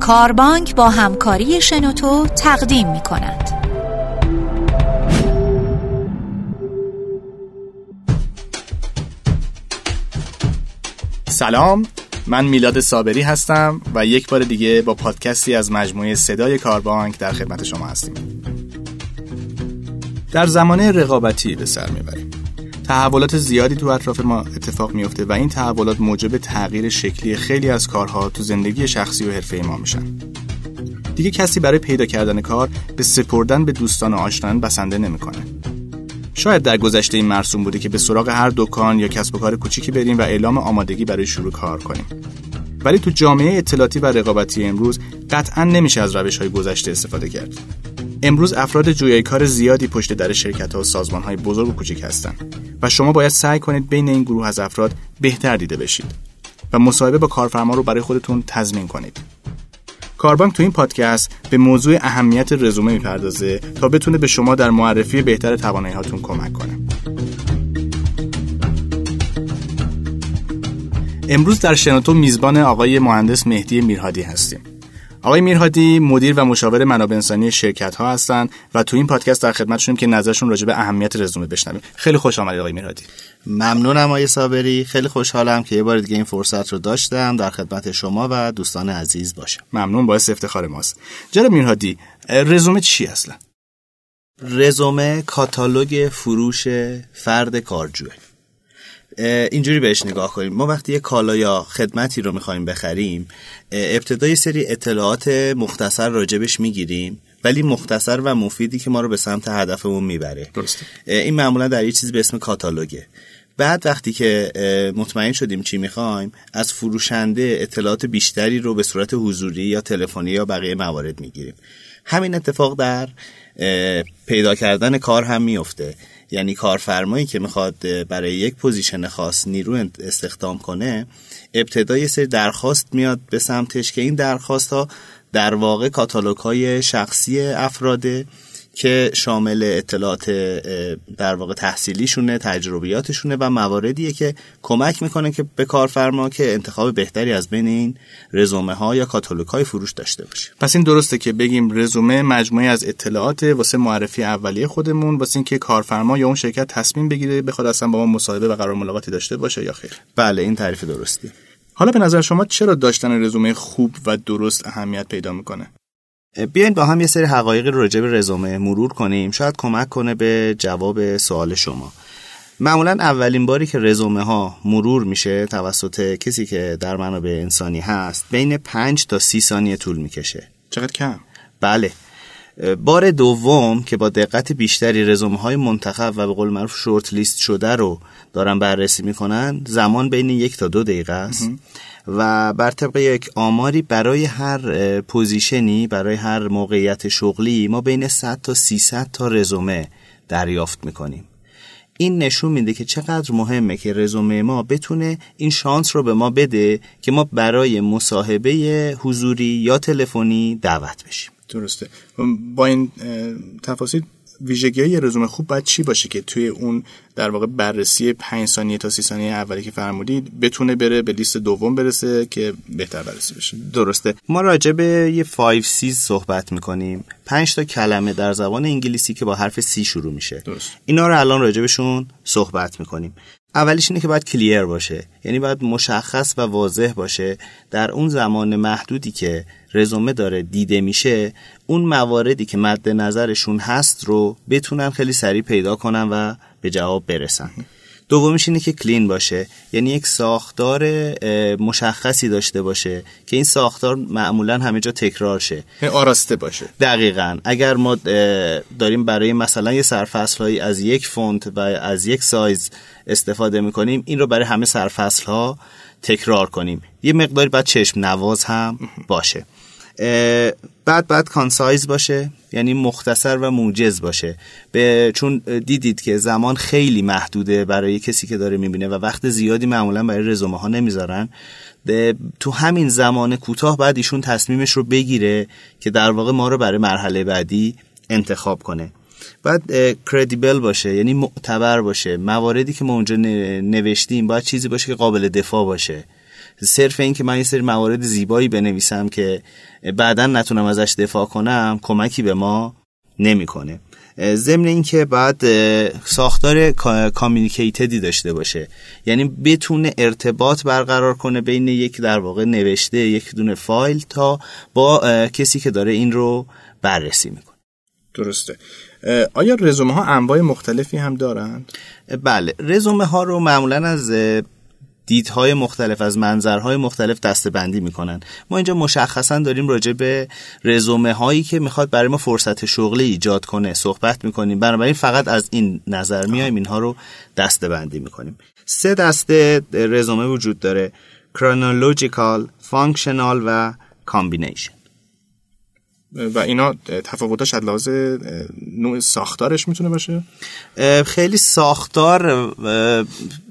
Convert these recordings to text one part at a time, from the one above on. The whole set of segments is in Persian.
کاربانک با همکاری شنوتو تقدیم می کند. سلام من میلاد صابری هستم و یک بار دیگه با پادکستی از مجموعه صدای کاربانک در خدمت شما هستیم در زمانه رقابتی به سر می‌بریم تحولات زیادی تو اطراف ما اتفاق میفته و این تحولات موجب تغییر شکلی خیلی از کارها تو زندگی شخصی و حرفه ما میشن. دیگه کسی برای پیدا کردن کار به سپردن به دوستان و آشنایان بسنده نمی‌کنه. شاید در گذشته این مرسوم بوده که به سراغ هر دکان یا کسب و کار کوچیکی بریم و اعلام آمادگی برای شروع کار کنیم. ولی تو جامعه اطلاعاتی و رقابتی امروز قطعا نمیشه از روش های گذشته استفاده کرد. امروز افراد جویای کار زیادی پشت در شرکت ها و سازمان های بزرگ و کوچک هستند و شما باید سعی کنید بین این گروه از افراد بهتر دیده بشید و مصاحبه با کارفرما رو برای خودتون تضمین کنید. کاربانک تو این پادکست به موضوع اهمیت رزومه می‌پردازه تا بتونه به شما در معرفی بهتر توانایی هاتون کمک کنه. امروز در شنوتو میزبان آقای مهندس مهدی میرهادی هستیم. آقای میرهادی مدیر و مشاور منابع انسانی شرکت ها هستند و تو این پادکست در خدمتشون که نظرشون راجع به اهمیت رزومه بشنویم. خیلی خوش آمدید آقای میرهادی. ممنونم آقای صابری. خیلی خوشحالم که یه بار دیگه این فرصت رو داشتم در خدمت شما و دوستان عزیز باشم. ممنون باعث افتخار ماست. جناب میرهادی رزومه چی اصلا؟ رزومه کاتالوگ فروش فرد کارجوه اینجوری بهش نگاه کنیم. ما وقتی یه کالا یا خدمتی رو می‌خوایم بخریم ابتدای سری اطلاعات مختصر راجبش می‌گیریم ولی مختصر و مفیدی که ما رو به سمت هدفمون می‌بره. درسته. این معمولا در یه چیزی به اسم کاتالوگه. بعد وقتی که مطمئن شدیم چی می‌خوایم از فروشنده اطلاعات بیشتری رو به صورت حضوری یا تلفنی یا بقیه موارد می‌گیریم. همین اتفاق در پیدا کردن کار هم میفته یعنی کارفرمایی که می‌خواد برای یک position خاص نیرو استخدام کنه ابتدا یه سری درخواست میاد به سمتش که این درخواست ها در واقع کاتالوگ های شخصی افراده. که شامل اطلاعات در واقع تحصیلیشونه تجربیاتشونه و مواردیه که کمک می‌کنه که به کارفرما که انتخاب بهتری از بین این رزومه ها یا کاتالوگ های فروش داشته باشه. پس این درسته که بگیم رزومه مجموعه از اطلاعات واسه معرفی اولیه خودمون واسه اینکه کارفرما یا اون شرکت تصمیم بگیره بخواد اصلا با ما مصاحبه و قرار ملاقاتی داشته باشه یا خیر. بله این تعریف درستی. حالا به نظر شما چرا داشتن رزومه خوب و درست اهمیت پیدا می‌کنه؟ بیاین با هم یه سری حقایق رو راجع به رزومه مرور کنیم. شاید کمک کنه به جواب سوال شما. معمولا اولین باری که رزومه ها مرور میشه توسط کسی که در منابع انسانی هست بین 5 تا 30 ثانیه طول می‌کشه. چقدر کم؟ بله. بار دوم که با دقت بیشتری رزومه های منتخب و به قول معروف شورت لیست شده رو دارن بررسی می‌کنن زمان بین یک تا دو دقیقه است. و بر طبق یک آماری برای هر پوزیشنی برای هر موقعیت شغلی ما بین 100 تا 300 تا رزومه دریافت می‌کنیم. این نشون میده که چقدر مهمه که رزومه ما بتونه این شانس رو به ما بده که ما برای مصاحبه حضوری یا تلفنی دعوت بشیم. درسته. با این تفاصیل ویژگی های رزومه خوب باید چی باشه که توی اون در واقع بررسی 5 ثانیه تا 30 ثانیه اولی که فرمودید بتونه بره به لیست دوم برسه که بهتر بررسی بشه؟ درسته. ما راجع به یه 5 سی صحبت می‌کنیم. 5 تا کلمه در زبان انگلیسی که با حرف سی شروع میشه. درست. اینا رو الان راجع بهشون صحبت می‌کنیم. اولیش اینه که باید کلیر باشه. یعنی باید مشخص و واضح باشه. در اون زمان محدودی که رزومه داره دیده میشه اون مواردی که مد نظرشون هست رو بتونن خیلی سریع پیدا کنن و به جواب برسن. دومیش اینه که clean باشه. یعنی یک ساختار مشخصی داشته باشه که این ساختار معمولا همه جا تکرار شه. آراسته باشه. دقیقا. اگر ما داریم برای مثلا یه سرفصل هایی از یک فونت و از یک سایز استفاده می‌کنیم این رو برای همه سرفصل ها تکرار کنیم. یه مقداری باید چشم نواز هم باشه. بعد بعد concise باشه یعنی مختصر و موجز باشه. به چون دیدید که زمان خیلی محدوده برای کسی که داره می‌بینه و وقت زیادی معمولا برای رزومه ها نمی‌ذارن تو همین زمان کوتاه بعد ایشون تصمیمش رو بگیره که در واقع ما رو برای مرحله بعدی انتخاب کنه. بعد کردیبل باشه یعنی معتبر باشه. مواردی که ما اونجا نوشتیم باید چیزی باشه که قابل دفاع باشه. صرف این که من یه سری موارد زیبایی بنویسم که بعدا نتونم ازش دفاع کنم کمکی به ما نمی‌کنه. ضمن اینکه بعد ساختار کامیونیکیتدی داشته باشه. یعنی بتونه ارتباط برقرار کنه بین یک در واقع نوشته یک دونه فایل تا با کسی که داره این رو بررسی می‌کنه. درسته. آیا رزومه ها انواع مختلفی هم دارند؟ بله. رزومه ها رو معمولا از دیدهای مختلف از منظرهای مختلف دستبندی می‌کنن. ما اینجا مشخصا داریم راجع به رزومه هایی که می‌خواد برای ما فرصت شغلی ایجاد کنه صحبت می‌کنیم. بنابراین فقط از این نظر میایم اینها رو دستبندی می‌کنیم. سه دسته رزومه وجود داره chronological, functional و combination. و اینا تفاوتاش از لحاظ نوع ساختارش می‌تونه باشه؟ خیلی ساختار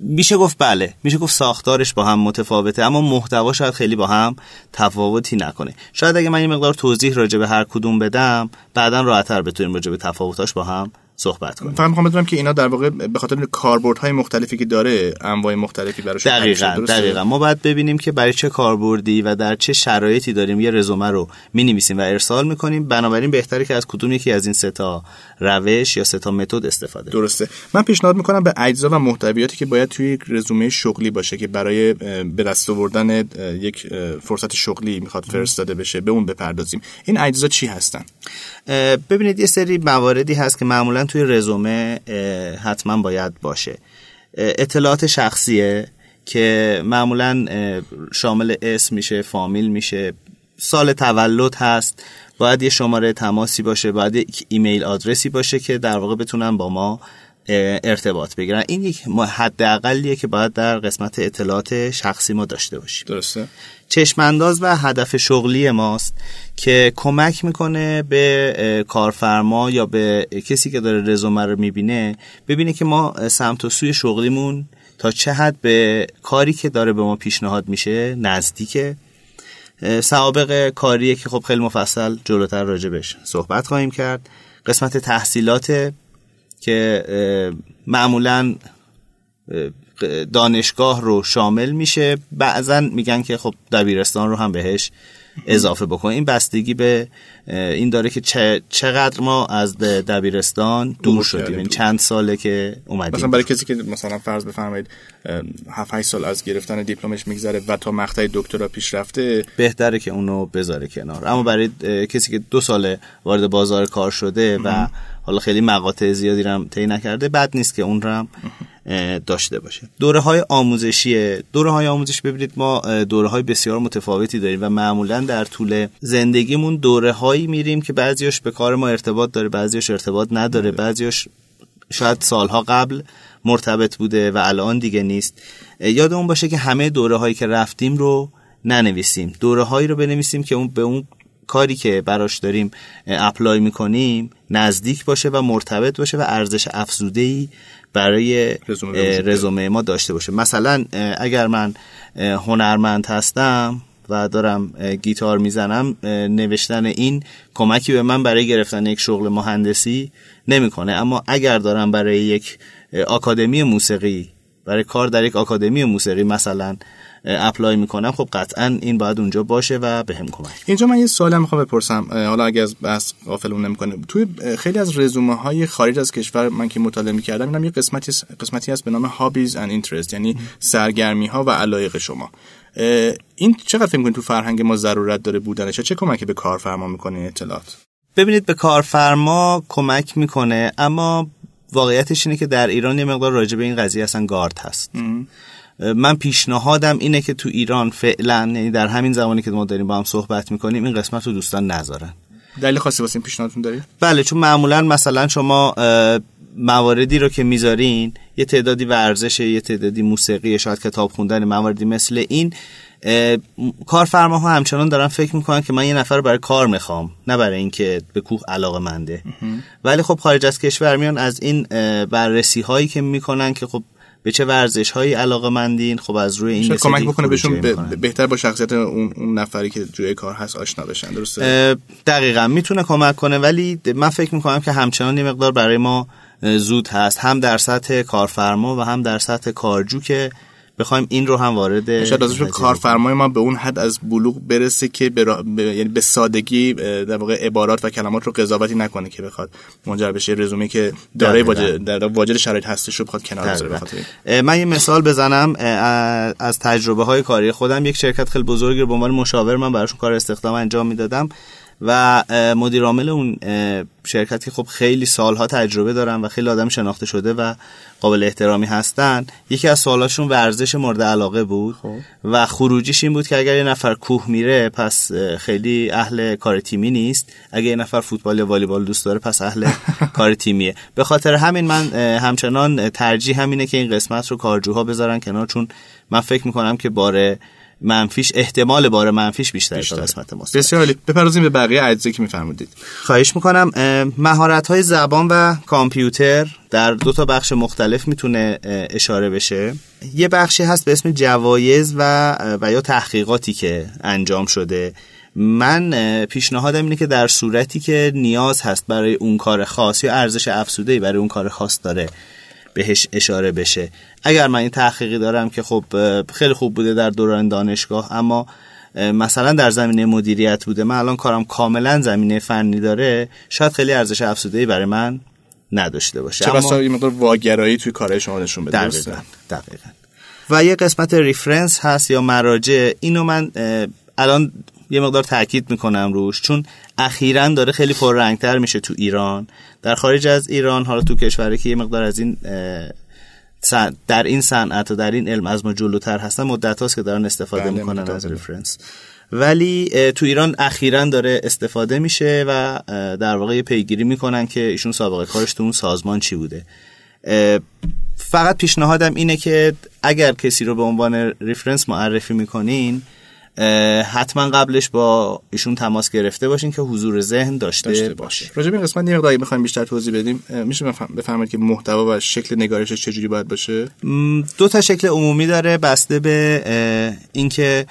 میشه گفت بله میشه گفت ساختارش با هم متفاوته اما محتوا شاید خیلی با هم تفاوتی نکنه. شاید اگه من یه مقدار توضیح راجع به هر کدوم بدم بعدا راحتتر بتونیم راجع به تفاوتاش با هم صحبت کنیم. فقط می‌خوام بدونم که اینا در واقع به خاطر کاربردهای مختلفی که داره انواع مختلفی براش دقیقاً دقیقاً. ما باید ببینیم که برای چه کاربردی و در چه شرایطی داریم یه رزومه رو می‌نویسیم و ارسال می‌کنیم. بنابراین بهتره که از کدوم یکی از این سه تا روش یا سه تا متد استفاده درسته. من پیشنهاد می‌کنم به اجزا و محتویاتی که باید توی یک رزومه شغلی باشه که برای به دست آوردن یک فرصت شغلی می‌خواد فرستاده بشه به اون بپردازیم. این اجزا چی هستن؟ ببینید یه سری مواردی هست که معمولا توی رزومه حتما باید باشه. اطلاعات شخصیه که معمولا شامل اسم میشه فامیل میشه سال تولد هست باید یه شماره تماسی باشه باید یک ایمیل آدرسی باشه که در واقع بتونن با ما ارتباط بگیرن. این یک حداقلیه که باید در قسمت اطلاعات شخصی ما داشته باشیم. درسته. چشمانداز و هدف شغلی ماست که کمک می‌کنه به کارفرما یا به کسی که داره رزومه رو می‌بینه ببینه که ما سمت و سوی شغلیمون تا چه حد به کاری که داره به ما پیشنهاد میشه نزدیکه. سوابق کاریه که خب خیلی مفصل جلوتر راجبش صحبت خواهیم کرد. قسمت تحصیلات که معمولا دانشگاه رو شامل میشه. بعضا میگن که خب دبیرستان رو هم بهش اضافه بکن این بستگی به این داره که چقدر ما از دبیرستان دور شدیم. این چند ساله که اومدیم. مثلا برای کسی که مثلا فرض بفرمایید 7 8 سال از گرفتن دیپلمش میگذره و تا مقطع دکترا پیش رفته بهتره که اونو بذاره کنار. اما برای کسی که دو ساله وارد بازار کار شده و حالا خیلی مقاطع زیادی رم طی نکرده بد نیست که اون رم داشته باشه. دوره های آموزشی دوره های آموزش ببینید ما دوره های بسیار متفاوتی داریم و معمولا در طول زندگیمون دوره هایی میریم که بعضیش به کار ما ارتباط داره بعضیش ارتباط نداره بعضیش شاید سالها قبل مرتبط بوده و الان دیگه نیست. یادمون باشه که همه دوره هایی که رفتیم رو ننویسیم. دوره هایی رو بنویسیم که اون به اون کاری که براش داریم اپلای می‌کنیم نزدیک باشه و مرتبط باشه و ارزش افزوده ای برای رزومه ما داشته باشه. مثلا اگر من هنرمند هستم و دارم گیتار می‌زنم نوشتن این کمکی به من برای گرفتن یک شغل مهندسی نمی‌کنه. اما اگر دارم برای یک آکادمی موسیقی برای کار در یک آکادمی موسیقی مثلا apply می‌کنم خب قطعا این باید اونجا باشه و به هم کمک اینجا من یه سوال می‌خوام بپرسم. حالا اگه از بحث غافلمون نمی‌کنه. توی خیلی از رزومه های خارج از کشور من که مطالعه می‌کردم اینم یه قسمتی قسمتی هست به نام hobbies and interest یعنی سرگرمی ها و علایق شما. این چقدر فکر می‌کنید تو فرهنگ ما ضرورت داره بودنش؟ چه کمکی به کارفرما می‌کنه اطلاعات؟ ببینید به کارفرما کمک می‌کنه اما واقعیتش اینه که در ایران یه مقدار راجع به این قضیه اصلا گارد هست. من پیشنهادم اینه که تو ایران فعلا یعنی در همین زمانی که ما داریم با هم صحبت می‌کنیم این قسمت رو دوستان نذارن. دلیل خاصی واسه این پیشنهادتون دارید؟ بله چون معمولا مثلا شما مواردی رو که می‌ذارین یه تعدادی ورزش یه تعدادی موسیقی شاید کتاب خوندن مواردی مثل این کارفرماها همچنان دارن فکر می‌کنن که من یه نفر برای کار می‌خوام نه برای اینکه به کوه علاقه منده ولی خب خارج از کشور میان از این بررسی هایی که می‌کنن که خب به چه ورزش هایی علاقه مندین خب از روی این کمک بکنه بهشون بهتر با شخصیت اون, اون نفری که جوی کار هست آشنا بشن درسته؟ دقیقا. می‌تونه کمک کنه ولی من فکر می‌کنم که همچنان یه مقدار برای ما زود هست. هم در سطح کارفرما و هم در سطح کارجو که بخوایم این رو هم وارد شاید ازش کارفرمای ما به اون حد از بلوغ برسه که به, یعنی به سادگی در واقع عبارات و کلمات رو قضاوتی نکنه که بخواد منجر بشه. رزومه که داره واجد در واجد شرایط هستش رو بخواد کنار بذاره. من یه مثال بزنم از تجربه های کاری خودم. یک شرکت خیلی بزرگی رو به عنوان مشاور من براشون کار استخدام انجام می‌دادم. و مدیر عامل اون شرکت که خب خیلی سالها تجربه دارن و خیلی آدم شناخته شده و قابل احترامی هستن. یکی از سوالاشون ورزش مورد علاقه بود خب. و خروجیش این بود که اگر یه نفر کوه میره پس خیلی اهل کار تیمی نیست. اگر یه نفر فوتبال یا والیبال دوست داره پس اهل کار تیمیه. به خاطر همین من همچنان ترجیح همینه که این قسمت رو کارجوها بذارن کنار چون من فکر می‌کنم که باره منفیش احتمال بار منفیش بیشتر تا قسمت مثبت بسیار عالی. بپردازیم به بقیه اجزایی که میفرمودید. خواهش می‌کنم مهارت های زبان و کامپیوتر در دو تا بخش مختلف می‌تونه اشاره بشه. یه بخشی هست به اسم جوایز و و یا تحقیقاتی که انجام شده. من پیشنهادم اینه که در صورتی که نیاز هست برای اون کار خاص یا ارزش افزوده برای اون کار خاص داره بهش اشاره بشه. اگر من این تحقیقی دارم که خب خیلی خوب بوده در دوران دانشگاه اما مثلا در زمینه مدیریت بوده. من الان کارم کاملا زمینه فنی داره. شاید خیلی ارزش افزوده برای من نداشته باشه. چرا اما یه مقدار واگرایی توی کارهای شما نشون بده دقیقا. دقیقا. و یه قسمت ریفرنس هست یا مراجع. اینو من الان یه مقدار تاکید می‌کنم روش چون اخیرا داره خیلی پررنگتر میشه تو ایران. در خارج از ایران حالا تو کشوری که یه مقدار از این در این صنعت و در این علم از ما جلوتر هستن مدت هاست که دارن استفاده بله، می‌کنن از reference. ولی تو ایران اخیرا داره استفاده میشه و در واقع پیگیری می‌کنن که ایشون سابقه کارش تو اون سازمان چی بوده. فقط پیشنهادم اینه که اگر کسی رو به عنوان reference معرفی می‌کنین حتما قبلش با ایشون تماس گرفته باشین که حضور ذهن داشته, داشته باشه. راجع به این قسمت یه می‌خوایم بیشتر توضیح بدیم. میشه بفهمید که محتوا و شکل نگارشش چجوری باید باشه؟ دو تا شکل عمومی داره. بسته به اینکه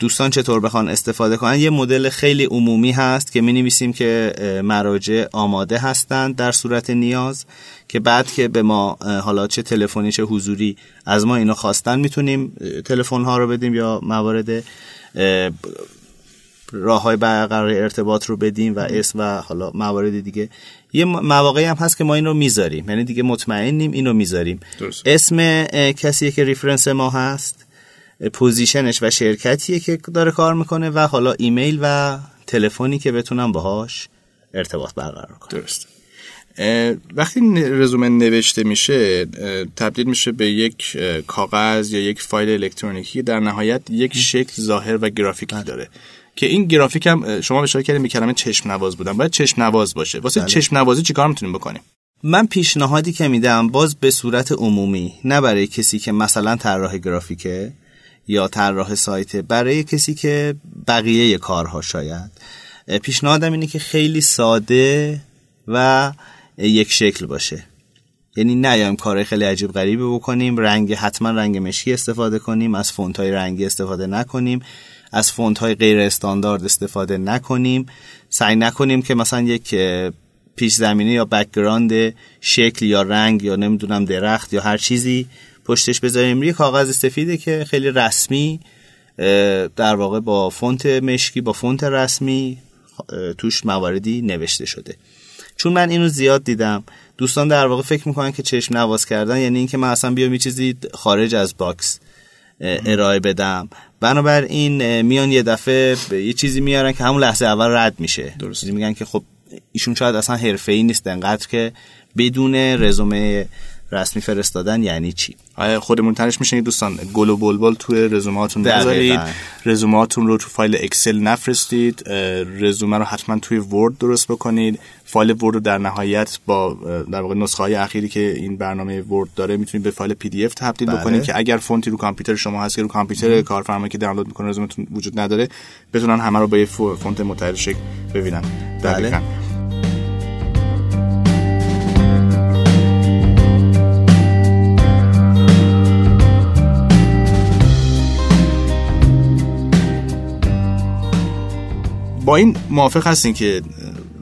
دوستان چطور بخوان استفاده کنن. یه مدل خیلی عمومی هست که می نویسیم که مراجع آماده هستند در صورت نیاز که بعد که به ما حالا چه تلفنی چه حضوری از ما اینو خواستن می‌تونیم تلفن ها رو بدیم یا موارد راه های برقراری ارتباط رو بدیم و اسم و حالا موارد دیگه. یه مواقعی هم هست که ما این رو می‌ذاریم. یعنی دیگه مطمئنیم اینو می‌ذاریم. اسم کسی که reference ما هست؟ position ش و شرکتیه که داره کار می‌کنه و حالا ایمیل و تلفنی که بتونم باهاش ارتباط برقرار کنم. درست. وقتی رزومه نوشته میشه تبدیل میشه به یک کاغذ یا یک فایل الکترونیکی در نهایت یک شکل ظاهر و گرافیکی بله. داره. که این گرافیک هم شما اشاره کردیم به کلمه چشم نواز بودن. باید چشم نواز باشه. واسه بله. چشم نوازی چیکار می‌تونیم بکنیم؟ من پیشنهادی که میدم باز به صورت عمومی نه برای کسی که مثلا طراح گرافیکه یا طراح سایت برای کسی که بقیه کارها شاید. پیشنهادم اینه که خیلی ساده و یک شکل باشه. یعنی نیایم کار خیلی عجیب غریبی بکنیم رنگ حتما رنگ مشکی استفاده کنیم از فونت های رنگی استفاده نکنیم از فونت های غیر استاندارد استفاده نکنیم. سعی نکنیم که مثلا یک پیش زمینه یا background شکل یا رنگ یا نمی‌دونم درخت یا هر چیزی پشتش بذاریم. یه کاغذ سفیده که خیلی رسمی در واقع با فونت مشکی با فونت رسمی توش مواردی نوشته شده. چون من اینو زیاد دیدم دوستان در واقع فکر می‌کنن که چشم نواز کردن یعنی اینکه من اصلا بیام یه چیزی خارج از box ارائه بدم. بنابراین میان یه دفعه یه چیزی میارن که همون لحظه اول رد میشه. درست. میگن که خب ایشون شاید اصلا حرفه‌ای نیست انقدر که بدون رزومه رسمی فرستادن یعنی چی؟ آیا خودمون تنش میشه دوستان؟ گل و بلبل توی رزومه هاتون نذارید رزومه هاتون رو تو فایل Excel نفرستید. رزومه رو حتما توی Word درست بکنید. فایل Word رو در نهایت با در واقع نسخه های اخیری که این برنامه ورد داره می‌تونید به فایل PDF تبدیل بله. بکنید که اگر فونتی رو کامپیوتر شما هست که رو کامپیوتر کارفرمایی که دانلود می‌کنه رزومتون وجود نداره بتونن همه رو با یه فونت متحد شکل ببینن. بله. با این موافق هستین که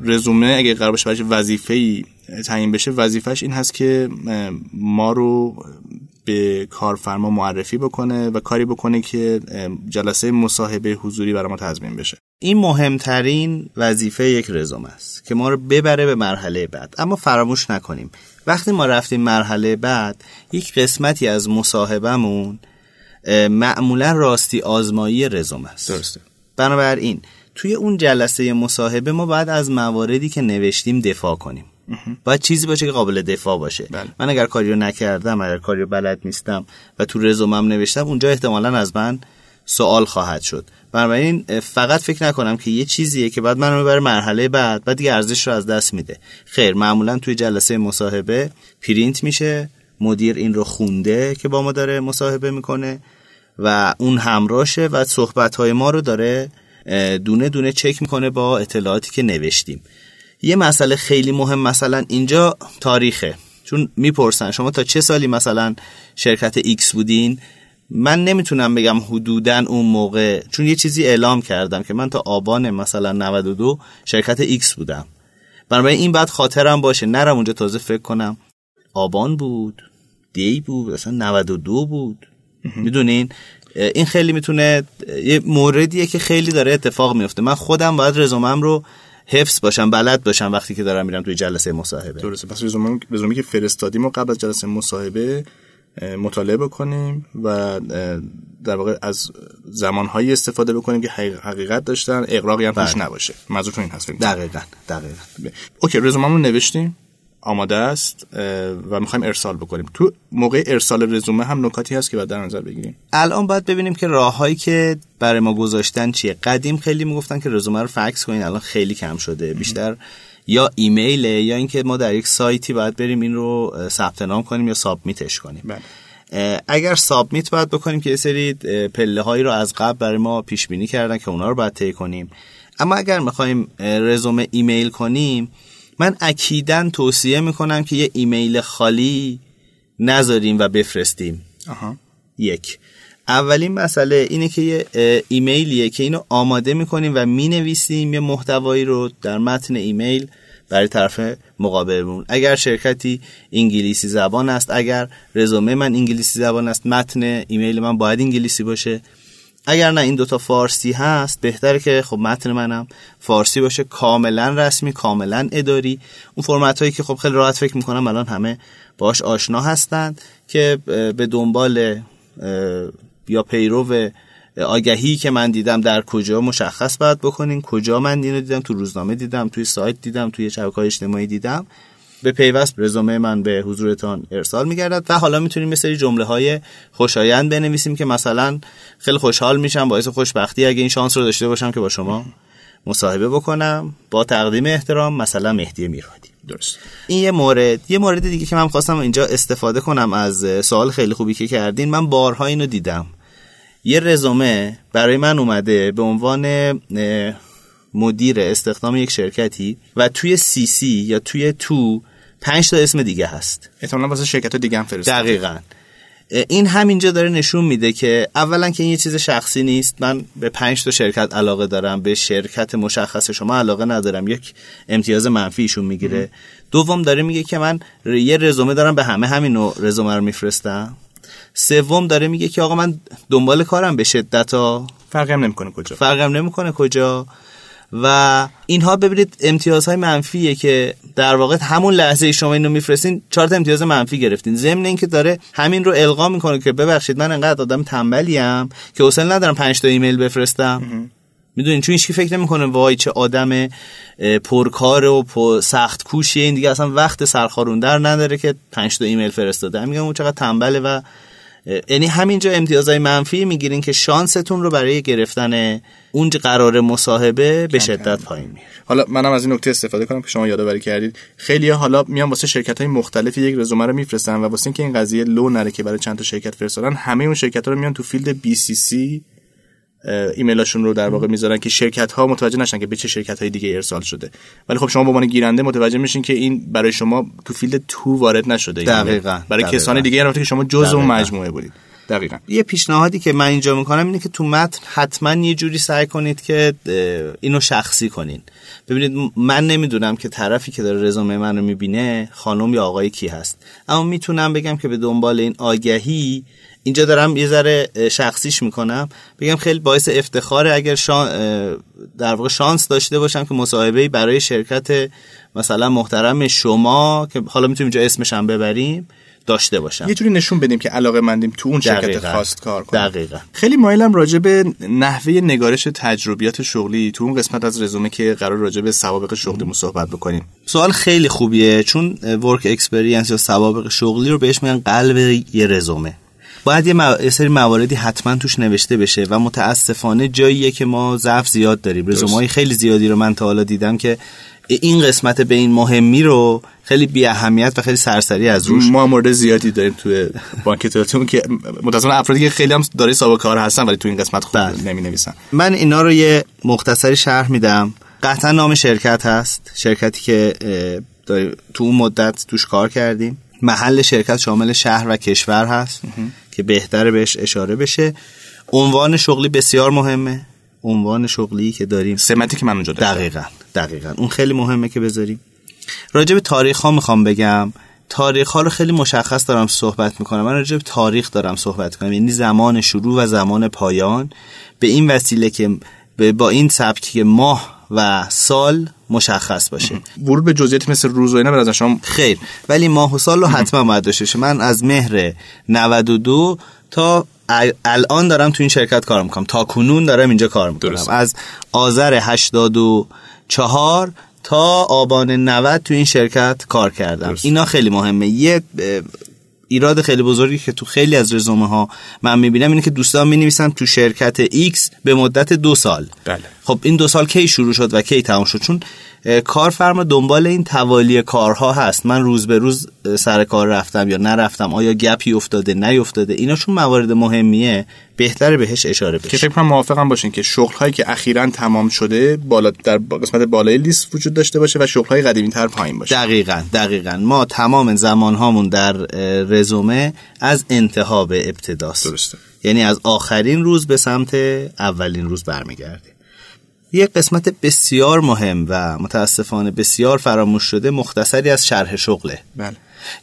رزومه اگه قرار باشه وظیفه ای تعیین بشه وظیفش این هست که ما رو به کارفرما معرفی بکنه و کاری بکنه که جلسه مصاحبه حضوری برای ما تضمین بشه. این مهمترین وظیفه یک رزومه است که ما رو ببره به مرحله بعد. اما فراموش نکنیم. وقتی ما رفتیم مرحله بعد یک قسمتی از مصاحبهمون معمولا راستی آزمایی رزومه است. درسته. بنابراین توی اون جلسه مصاحبه ما باید از مواردی که نوشتیم دفاع کنیم. باید چیزی باشه که قابل دفاع باشه. بله. من اگر کاری رو نکردم اگر کاری رو بلد نیستم و تو رزومم نوشتم اونجا احتمالا از من سوال خواهد شد. بنابراین فقط فکر نکنم که یه چیزیه که بعد منو می‌بره مرحله بعد بعد دیگه ارزش رو از دست میده. خیر معمولا توی جلسه مصاحبه پرینت میشه. مدیر این رو خونده که با ما داره مصاحبه می‌کنه و اون همراشه و صحبت های ما رو داره دونه دونه چک می‌کنه با اطلاعاتی که نوشتیم. یه مسئله خیلی مهم مثلا اینجا تاریخه. چون می‌پرسن شما تا چه سالی مثلا شرکت X بودین؟ من نمی‌تونم بگم حدودا اون موقع چون یه چیزی اعلام کردم که من تا آبان مثلا 92 شرکت X بودم. بنابراین این بعد خاطرم باشه. نرم اونجا تازه فکر کنم. آبان بود دی بود مثلا 92 بود. می‌دونین؟ این خیلی می‌تونه یه موردیه که خیلی داره اتفاق میفته. من خودم باید رزومم رو حفظ باشم بلد باشم وقتی که دارم میرم توی جلسه مصاحبه. درسته. پس رزومه رزومه که فرستادیم و قبل از جلسه مصاحبه مطالعه بکنیم و در واقع از زمانهایی استفاده بکنیم که حقیقت داشتن. اقراقی هم توش بله. نباشه. منظورتون این هست دقیقا دقیقا. اوکی رزوممون نوشتیم. آماده است و می‌خوایم ارسال بکنیم. تو موقع ارسال رزومه هم نکاتی هست که باید در نظر بگیریم؟ الان باید ببینیم که راههایی که برای ما گذاشتن چیه. قدیم خیلی می‌گفتن که رزومه رو فکس کنین الان خیلی کم شده. بیشتر یا ایمیله یا اینکه ما در یک سایتی باید بریم این رو ثبت نام کنیم یا submit ش کنیم. بله. اگر submit باید بکنیم که یه سری پله هایی رو از قبل برای ما پیش بینی کردن که اونا رو باید طی کنیم. اما اگر می‌خوایم رزومه ایمیل کنیم من اکیدا توصیه می‌کنم که یه ایمیل خالی نذاریم و بفرستیم. آها. یک. اولین مسئله اینه که یه ایمیلیه که اینو آماده می‌کنیم و می‌نویسیم یه محتوایی رو در متن ایمیل برای طرف مقابلمون. اگر شرکتی انگلیسی زبان است اگر رزومه من انگلیسی زبان است متن ایمیل من باید انگلیسی باشه. اگر نه این دوتا فارسی هست بهتره که خب متن منم فارسی باشه کاملا رسمی کاملا اداری. اون فرمت هایی که خب خیلی راحت فکر می‌کنم الان همه باش آشنا هستند که به دنبال یا پیرو آگهی که من دیدم در کجا مشخص باید بکنین. کجا من اینو دیدم؟ تو روزنامه دیدم توی سایت دیدم توی شبکه اجتماعی دیدم. به پیوست رزومه من به حضورتان ارسال میگردد و حالا می‌تونیم یه سری جمله های خوشایند بنویسیم که مثلا خیلی خوشحال میشم باعث خوشبختی اگه این شانس رو داشته باشم که با شما مصاحبه بکنم با تقدیم احترام مثلا مهدی میرادی. درست. این یه مورد یه مورد دیگه که من خواستم اینجا استفاده کنم از سوال خیلی خوبی که کردین. من بارها اینو دیدم. یه رزومه برای من اومده به عنوان مدیر استخدام یک شرکتی و توی سی سی یا توی تو پنج تا اسم دیگه هست. احتمالاً واسه شرکت دیگه هم فرستاد دقیقا. این همینجا داره نشون میده که اولا که این یه چیز شخصی نیست. من به پنج تا شرکت علاقه دارم. به شرکت مشخص شما علاقه ندارم. یک امتیاز منفی ایشون می‌گیره. دوم داره میگه که من یه رزومه دارم به همه همین نوع رزومه رو میفرستم. سوم داره میگه که آقا من دنبال کارم به شدت ها. فرقی هم نمی‌کنه کجا. فرقی هم نمی‌کنه کجا. و اینها ببینید امتیازهای منفیه که در واقع همون لحظه شما اینو میفرستین چهار تا امتیاز منفی گرفتین. ضمن اینکه داره همین رو القا می‌کنه که ببخشید من انقدر آدم تنبلیم که حوصله ندارم 5 تا ایمیل بفرستم. می‌دونین؟ چون هیچکی فکر نمی‌کنه وای چه آدم پرکار و پر سخت کوشیه. این دیگه اصلا وقت سرخاروندر نداره که 5 تا ایمیل فرستاده. میگم اون چقدر تنبله و یعنی همینجا امتیازهای منفی می‌گیرین که شانستون رو برای گرفتن اون قرار مصاحبه به شدت پایین میاره حالا منم از این نکته استفاده کنم که شما یادآوری کردید. خیلی حالا میان واسه شرکت های مختلفی یک رزومه رو میفرستن و واسه اینکه این قضیه لو نره که برای چند تا شرکت فرستادن همه اون شرکت ها رو میان تو field BCC ایمیلاشون رو در واقع می‌ذارن که شرکت ها متوجه نشن که به چه شرکت های دیگه ارسال شده. ولی خب شما به عنوان گیرنده متوجه میشین که این برای شما تو field To وارد نشده دقیقاً برای دقیقاً. کسان دیگه که شما جزء اون. مجموعه بودید. دقیقا. یه پیشنهادی که من اینجا می‌کنم اینه که تو متن حتما یه جوری سعی کنید که اینو شخصی کنین. ببینید من نمی‌دونم که طرفی که داره رزومه من رو می‌بینه خانم یا آقای کی هست. اما می‌تونم بگم که به دنبال این آگهی اینجا دارم یه ذره شخصیش می‌کنم. بگم خیلی باعث افتخاره اگر شان در واقع شانس داشته باشم که مصاحبه برای شرکت مثلا محترم شما که حالا می‌تونیم اینجا اسمش هم ببریم داشته باشم. یه جوری نشون بدیم که علاقه مندیم تو اون شرکت خواست کار کنیم. دقیقا. خیلی مایلم راجع به نحوه نگارش تجربیات شغلی تو اون قسمت از رزومه که قرار راجع به سوابق شغلی صحبت بکنیم. سوال خیلی خوبیه چون ورک اکسپریانس یا سوابق شغلی رو بهش میگن قلب یه رزومه. باید یه, سری مواردی حتما توش نوشته بشه و متاسفانه جاییه که ما ضعف زیاد داریم. رزومه خیلی زیادی رو من تا حالا دیدم که این قسمت به این مهمی رو خیلی بی اهمیت و خیلی سرسری از روش ما مورد زیادی داریم توی بانک که متاسفانه افرادی که خیلی هم داره سابقه کار هستن ولی تو این قسمت خوب بله. نمی نویسن من اینا رو یه مختصری شرح میدم. قطعا نام شرکت هست. شرکتی که تو اون مدت توش کار کردیم. محل شرکت شامل شهر و کشور هست. که بهتره بهش اشاره بشه. عنوان شغلی بسیار مهمه. عنوان شغلی که داریم. سمتی که من اونجا داشتم. دقیقا دقیقا. اون خیلی مهمه که بذاریم. راجع به تاریخ ها می‌خوام بگم. تاریخ ها رو خیلی مشخص دارم صحبت می‌کنم. من راجع به تاریخ دارم صحبت کنم یعنی زمان شروع و زمان پایان. به این وسیله که با این سبکی که ماه و سال مشخص باشه. ورود به جزئیات مثل روز و اینا از شما خیر. ولی ماه و سال رو حتما باید داشته من از مهر 92 تا الان دارم تو این شرکت کار می‌کنم. تا کنون دارم اینجا کار می‌کنم. از آذر 84 تا آبان 90 تو این شرکت کار کردم. درست. اینا خیلی مهمه. یه ایراد خیلی بزرگی که تو خیلی از رزومه ها من می‌بینم اینه که دوستان می نویسن تو شرکت X به مدت دو سال بله. خب این دو سال کی شروع شد و کی تمام شد چون کارفرما دنبال این توالی کارها هست. من روز به روز سر کار رفتم یا نرفتم آیا گپی افتاده نیفتاده اینا چون موارد مهمیه. بهتره بهش اشاره بشه. که فکر کنم موافقم باشین که شغل هایی که اخیرا تمام شده بالا در قسمت بالای لیست وجود داشته باشه و شغل های قدیمی تر پایین باشه. دقیقا دقیقا. ما تمام زمان هامون در رزومه از انتها به ابتداست. درسته. یعنی از آخرین روز به سمت اولین روز برمیگردیم. یک قسمت بسیار مهم و متاسفانه بسیار فراموش شده مختصری از شرح شغله. بله.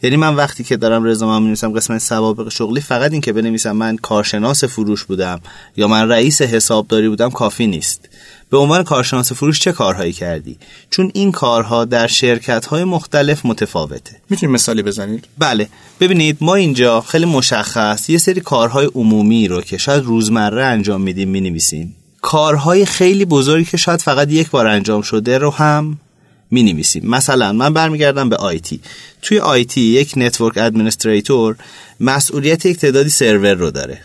یعنی من وقتی که دارم رزومه می نویسم قسمت سوابق شغلی فقط این که بنویسم من کارشناس فروش بودم یا من رئیس حسابداری بودم کافی نیست. به عنوان کارشناس فروش چه کارهایی کردی؟ چون این کارها در شرکت های مختلف متفاوته. می‌تونید مثالی بزنید؟ بله. ببینید ما اینجا خیلی مشخص یه سری کارهای عمومی رو که شاید روزمره انجام میدیم می‌نویسیم. کارهای خیلی بزرگی که شاید فقط یک بار انجام شده رو هم می نویسیم مثلا من برمیگردم به IT توی IT یک network administrator مسئولیت یک تعدادی سرور رو داره.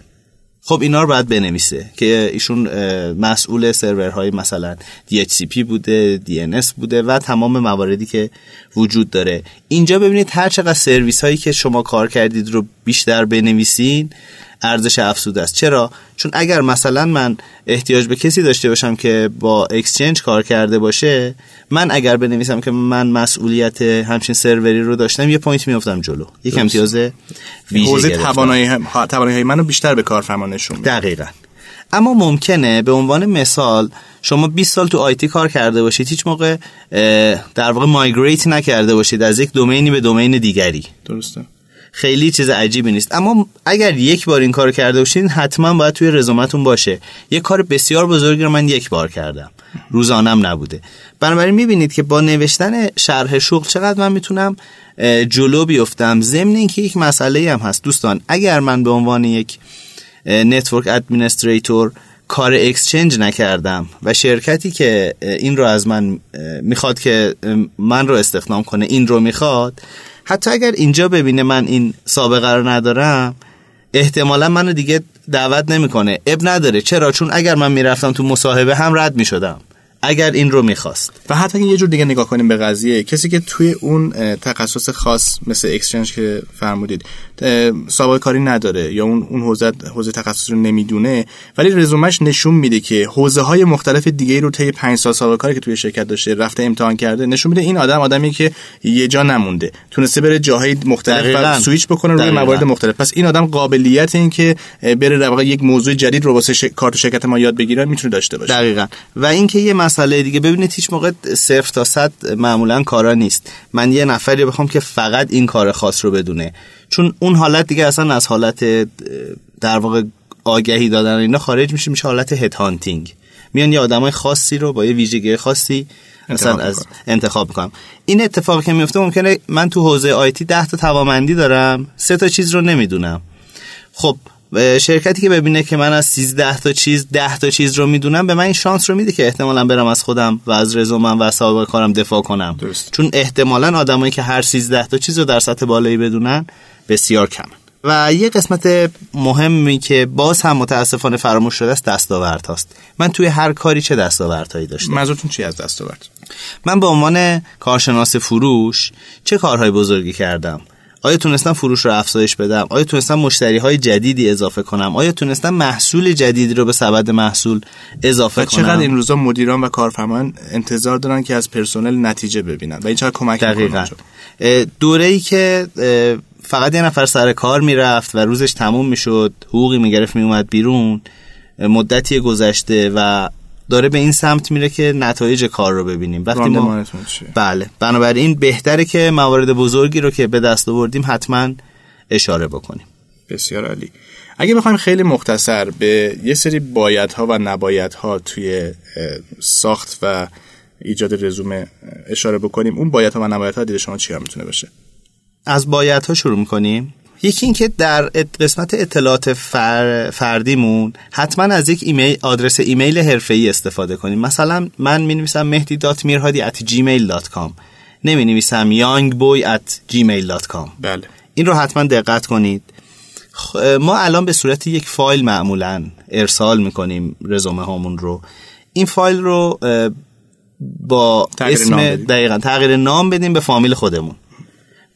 خب اینا رو باید بنویسه که ایشون مسئول سرورهای مثلا DHCP بوده DNS بوده و تمام مواردی که وجود داره. اینجا ببینید هر چقدر سرویس هایی که شما کار کردید رو بیشتر بنویسین ارزش افزوده است. چرا؟ چون اگر مثلا من احتیاج به کسی داشته باشم که با Exchange کار کرده باشه من اگر بنویسم که من مسئولیت همچین سروری رو داشتم یه point میافتم جلو. یک امتیاز ویژه توانایی توانایی منو بیشتر به کارفرما نشون دقیقاً. اما ممکنه به عنوان مثال شما 20 سال تو IT کار کرده باشید هیچ موقع در واقع migrate نکرده باشید از یک domain ی به domain دیگری. درسته. خیلی چیز عجیبی نیست. اما اگر یک بار این کارو کرده باشین حتما باید توی رزومتون باشه. یه کار بسیار بزرگی رو من یک بار کردم. روزانم نبوده. بنابراین می‌بینید که با نوشتن شرح شغل چقدر من می‌تونم جلو بیفتم. ضمن اینکه یک مسئله هم هست. دوستان اگر من به عنوان یک network administrator کار Exchange نکردم و شرکتی که این رو از من می‌خواد که من رو استخدام کنه این رو می‌خواد حتی اگر اینجا ببینه من این سابقه رو ندارم احتمالا منو دیگه دعوت نمی‌کنه. اب نداره. چرا؟ چون اگر من می‌رفتم تو مصاحبه هم رد می‌شدم. اگر این رو می‌خواست. و حتی یه جور دیگه نگاه کنیم به قضیه کسی که توی اون تخصص خاص مثل اکسچنج که فرمودید سابقه کاری نداره یا اون اون حوزه حوزه تخصص رو نمی‌دونه ولی رزومش نشون میده که حوزه های مختلف دیگه رو طی 5 سال سابقه کاری که توی شرکت داشته رفته امتحان کرده نشون میده این آدم آدمی که یه جا نمونده. تونسته بره جاهای مختلف و سویچ بکنه روی موارد مختلف. پس این آدم قابلیت این که بره در یک موضوع جدید رو واسه ش... کارت شرکت ما یاد بگیره می‌تونه داشته باشه. دقیقاً. و اینکه یه مسئله دیگه. ببینید هیچ موقع صفر تا صد معمولا کارا نیست. من یه نفری بخوام که فقط این کار خاص رو بدونه. چون اون حالت دیگه اصلا از حالت در واقع آگهی دادن اینا خارج میشه میشه حالت هد هانتینگ میان یه آدمای خاصی رو با یه ویژگی خاصی مثلا از انتخاب می‌کنم. این اتفاقی که میفته ممکنه من تو حوزه آیتی 10 تا توامندی دارم سه تا چیز رو نمی‌دونم. خب شرکتی که ببینه که من از 13 تا چیز 10 تا چیز رو می‌دونم به من این شانس رو میده که احتمالا برم از خودم و از رزومم و سابقه کارم دفاع کنم. درست. چون احتمالا آدمایی که هر 13 تا چیز رو در سطح بالایی بدونن بسیار کم و یه قسمت مهمی که باز هم متاسفانه فراموش شده است دستاورد هاست من توی هر کاری چه دستاوردهایی داشتم؟ منظورتون چی از دستاورد؟ من به عنوان کارشناس فروش چه کارهای بزرگی کردم؟ آیا تونستم فروش رو افزایش بدم؟ آیا تونستم مشتری های جدیدی اضافه کنم؟ آیا تونستم محصول جدیدی رو به سبد محصول اضافه و کنم؟ چقدر این روزا مدیران و کارفرمان انتظار دارن که از پرسنل نتیجه ببینن و این چقدر کمک دقیقاً. دوره ای که فقط یه نفر سر کار می‌رفت و روزش تموم می‌شد حقوقی می‌گرفت میومد بیرون مدتی گذشته و داره به این سمت میره که نتایج کار رو ببینیم. وقتی ما بله. بنابراین بهتره که موارد بزرگی رو که به دست آوردیم حتما اشاره بکنیم. بسیار عالی. اگه بخوایم خیلی مختصر به یه سری بایدها و نبایدها توی ساخت و ایجاد رزومه اشاره بکنیم اون بایدها و نبایدها دید شما چی می‌تونه باشه؟ از بایدها شروع می‌کنیم. یکی اینکه در قسمت اطلاعات فر... فردیمون حتما از یک ایمیل آدرس ایمیل حرفه‌ای استفاده کنیم. مثلا من می نویسم مهدی dot میرهادی at gmail.com نمی نویسم youngboy at gmail.com بله. این رو حتما دقت کنید. ما الان به صورت یک فایل معمولا ارسال می‌کنیم رزومه هامون رو. این فایل رو با اسم دقیقا تغییر نام بدیم به فامیل خودمون.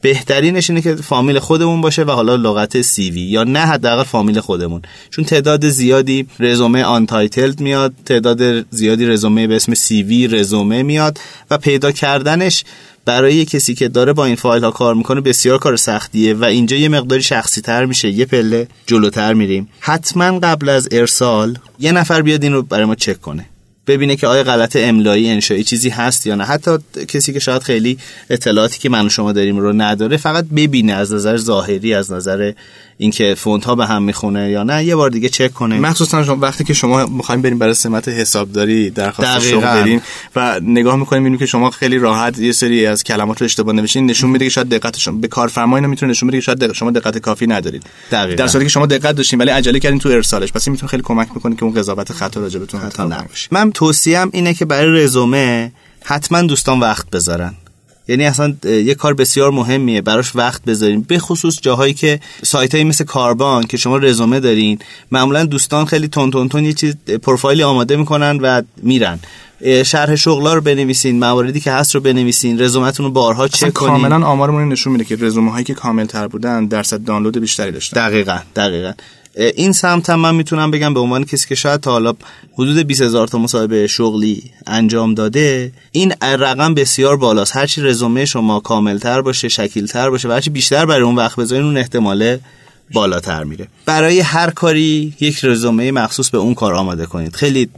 بهترینش اینه که فامیل خودمون باشه و حالا لغت CV یا نه حداقل فامیل خودمون. چون تعداد زیادی رزومه untitled میاد تعداد زیادی رزومه به اسم CV رزومه میاد و پیدا کردنش برای کسی که داره با این فایل ها کار می‌کنه بسیار کار سختیه و اینجا یه مقداری شخصی تر میشه یه پله جلوتر میریم. حتما قبل از ارسال یه نفر بیاد این رو برای ما چک کنه. ببینه که آیا غلط املایی انشایی چیزی هست یا نه. حتی کسی که شاید خیلی اطلاعاتی که من و شما داریم رو نداره فقط ببینه از نظر ظاهری از نظر اینکه فونت ها به هم می‌خونه یا نه. یه بار دیگه چک کنه. مخصوصا شما وقتی که شما می‌خوایم بریم برای سمت حسابداری درخواست شغل بریم و نگاه می‌کنیم می‌بینیم که شما خیلی راحت یه سری از کلمات رو اشتباه نوشتین نشون میده که شاید دقتشون به کارفرما اینو می‌تونه نشون بده که شاید دقت شما دقت کافی ندارید. دقیقاً. در صورتی که شما دقت داشتین ولی عجله کردین تو ارسالش. پس این می‌تونه خیلی کمک بکنه که اون قضاوت خطا راجبتون حتی نباشه. من توصیهم اینه که برای رزومه حتما دوستان وقت بذارن. یعنی اصلا یه کار بسیار مهمیه براش وقت بذارین به خصوص جاهایی که سایت هایی مثل کاربان که شما رزومه دارین معمولا دوستان خیلی تون تون تون یه چیز پروفایلی آماده می‌کنن و میرن. شرح شغلا رو بنویسین مواردی که هست رو بنویسین رزومتون رو بارها چک کنین. کاملا آمارمون نشون میده که رزومه هایی که کامل تر بودن درصد دانلود بیشتری داشتن. دقیقاً دقیقاً. این سمت هم من می‌تونم بگم به عنوان کسی که شاید تا حالا حدود 20 هزار تا مصاحبه شغلی انجام داده این رقم بسیار بالاست. هرچی رزومه شما کاملتر باشه شکیلتر باشه و هرچی بیشتر برای اون وقت بذارین اون احتماله بالاتر میره. برای هر کاری یک رزومه مخصوص به اون کار آماده کنید. خیلی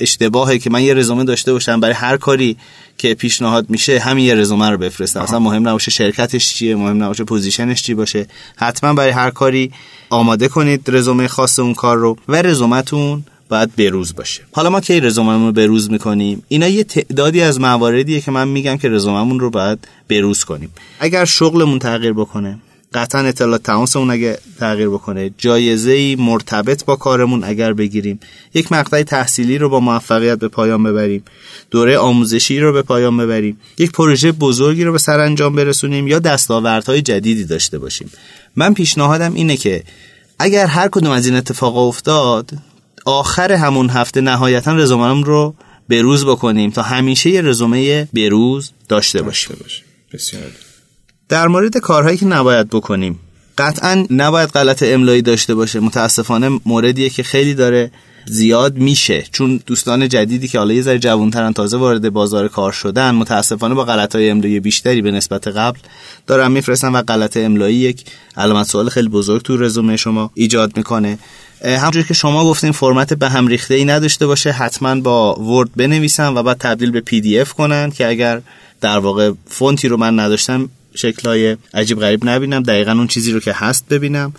اشتباهه که من یه رزومه داشته باشم. برای هر کاری که پیشنهاد میشه همین یه رزومه رو بفرستم. اصلا مهم نباشه شرکتش چیه مهم نباشه پوزیشنش چی باشه. حتما برای هر کاری آماده کنید رزومه خاص اون کار رو و رزومتون باید بروز باشه. حالا ما کی رزوممون رو بروز می‌کنیم؟ اینا یه تعدادی از مواردیه که من میگم که رزوممون رو باید بروز کنیم. اگر شغلمون تغییر بکنه قطعا اطلاعات تماسمون اگه تغییر بکنه. جایزه ای مرتبط با کارمون اگر بگیریم. یک مقطع تحصیلی رو با موفقیت به پایان ببریم. دوره آموزشی رو به پایان ببریم. یک پروژه بزرگی رو به سرانجام برسونیم یا دستاوردهای جدیدی داشته باشیم. من پیشنهادم اینه که اگر هر کدوم از این اتفاق افتاد آخر همون هفته نهایتا رزومم رو بروز بکنیم تا همیشه یه رزومه بروز داشته باشیم. بسیار. در مورد کارهایی که نباید بکنیم. قطعا نباید غلط املایی داشته باشه. متاسفانه موردیه که خیلی داره زیاد میشه. چون دوستان جدیدی که حالا یه ذره جوانترن تازه وارد بازار کار شدن متاسفانه با غلط های املایی بیشتری به نسبت قبل دارن میفرستن و غلط املایی یک علامت سوال خیلی بزرگ تو رزومه شما ایجاد می‌کنه. همونجوری که شما گفتین فرمت به هم ریخته ای نداشته باشه حتما با ورد بنویسن و بعد تبدیل به پی دی اف کنن که اگر در واقع فونتی رو من نداشتم شکلای عجیب غریب نبینم. دقیقا اون چیزی رو که هست ببینم.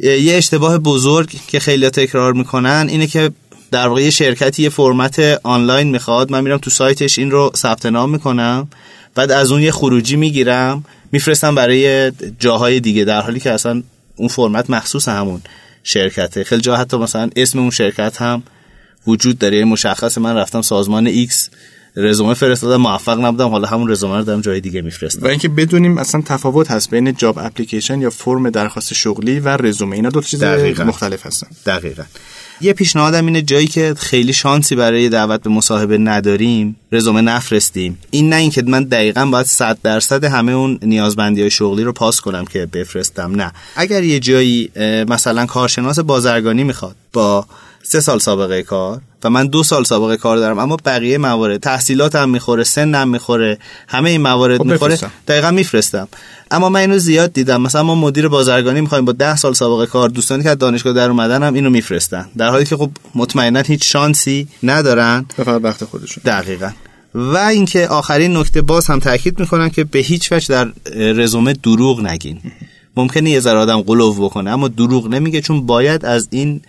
یه اشتباه بزرگ که خیلی تکرار می‌کنن اینه که در واقع یه شرکتی یه فرمت آنلاین می‌خواد. من میرم تو سایتش این رو ثبت نام می‌کنم. بعد از اون یه خروجی می‌گیرم. میفرستم برای جاهای دیگه در حالی که اصلا اون فرمت مخصوص همون شرکته. خیلی جا حتی مثلا اسم اون شرکت هم وجود داره. مشخص من رفتم سازمان X رزومه فرستادم موفق نبودم. حالا همون رزومه رو دارم جای دیگه میفرستم. و اینکه بدونیم اصلا تفاوت هست بین جاب اپلیکیشن یا فرم درخواست شغلی و رزومه. اینا دو چیز مختلف هستن. دقیقا. یه پیشنهادم اینه جایی که خیلی شانسی برای دعوت به مصاحبه نداریم رزومه نفرستیم. این نه اینکه من دقیقا باید 100 درصد همه اون نیازمندی های شغلی رو پاس کنم که بفرستم نه. اگر یه جایی مثلا کارشناس بازرگانی می‌خواد با سه سال سابقه کار و من دو سال سابقه کار دارم اما بقیه موارد تحصیلاتم می‌خوره سنم می‌خوره همه این موارد خب می‌خوره. دقیقا میفرستم. اما من اینو زیاد دیدم. مثلا ما مدیر بازرگانی می‌خوایم با ده سال سابقه کار دوستانی که از دانشگاه در اومدن هم اینو میفرستن. در حالی که خب مطمئنا هیچ شانسی ندارن. فقط وقت خودشون. دقیقا. و اینکه آخرین نکته باز هم تاکید می‌کنم که به هیچ وجه در رزومه دروغ نگین. ممکنه یه ذره آدم قلوف بکنه اما دروغ نمیگه چون باید از این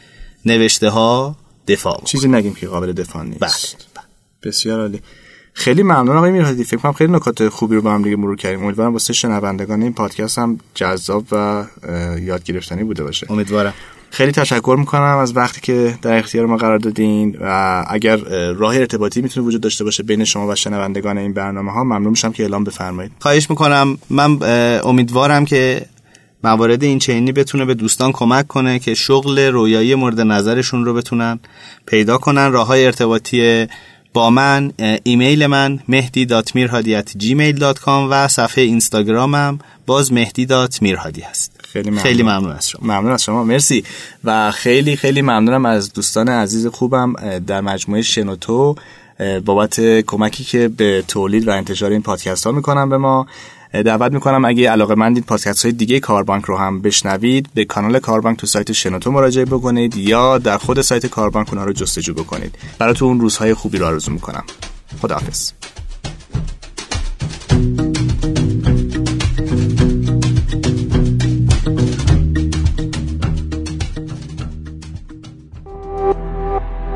نوشته ها دفاع چیزی نگیم که قابل دفاع نیست. بله. بسیار عالی. خیلی ممنون آقای میرهادی. فکر کنم خیلی نکات خوبی رو با هم دیگه مرور کردیم. امیدوارم واسه شنوندگان این پادکست هم جذاب و یاد گرفتنی بوده باشه. امیدوارم. خیلی تشکر می‌کنم از وقتی که در اختیار ما قرار دادین و اگر راه ارتباطی می‌تونه وجود داشته باشه بین شما و شنوندگان این برنامه ها ممنون میشم که اعلام بفرمایید. خواهش می‌کنم. من امیدوارم که موارد این چینی بتونه به دوستان کمک کنه که شغل رویایی مورد نظرشون رو بتونن پیدا کنن. راه های ارتباطی با من ایمیل من mehdi.mirhadi@gmail.com و صفحه اینستاگرامم باز mehdi.mirhadi هست. خیلی ممنون. خیلی ممنون از شما. ممنون از شما. مرسی. و خیلی خیلی ممنونم از دوستان عزیز خوبم. در مجموعه شنوتو بابت کمکی که به تولید و انتشار این پادکست ها می‌کنن به ما. دعوت می‌کنم اگه علاقه مندید پادکست های دیگه کاربانک رو هم بشنوید به کانال کاربانک تو سایت شنوتو مراجعه بکنید یا در خود سایت کاربانک اونها رو جستجو بکنید. براتون روزهای خوبی رو آرزو می‌کنم. خداحافظ.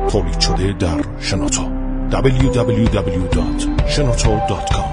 تولید شده در شنوتو. www.shenoto.com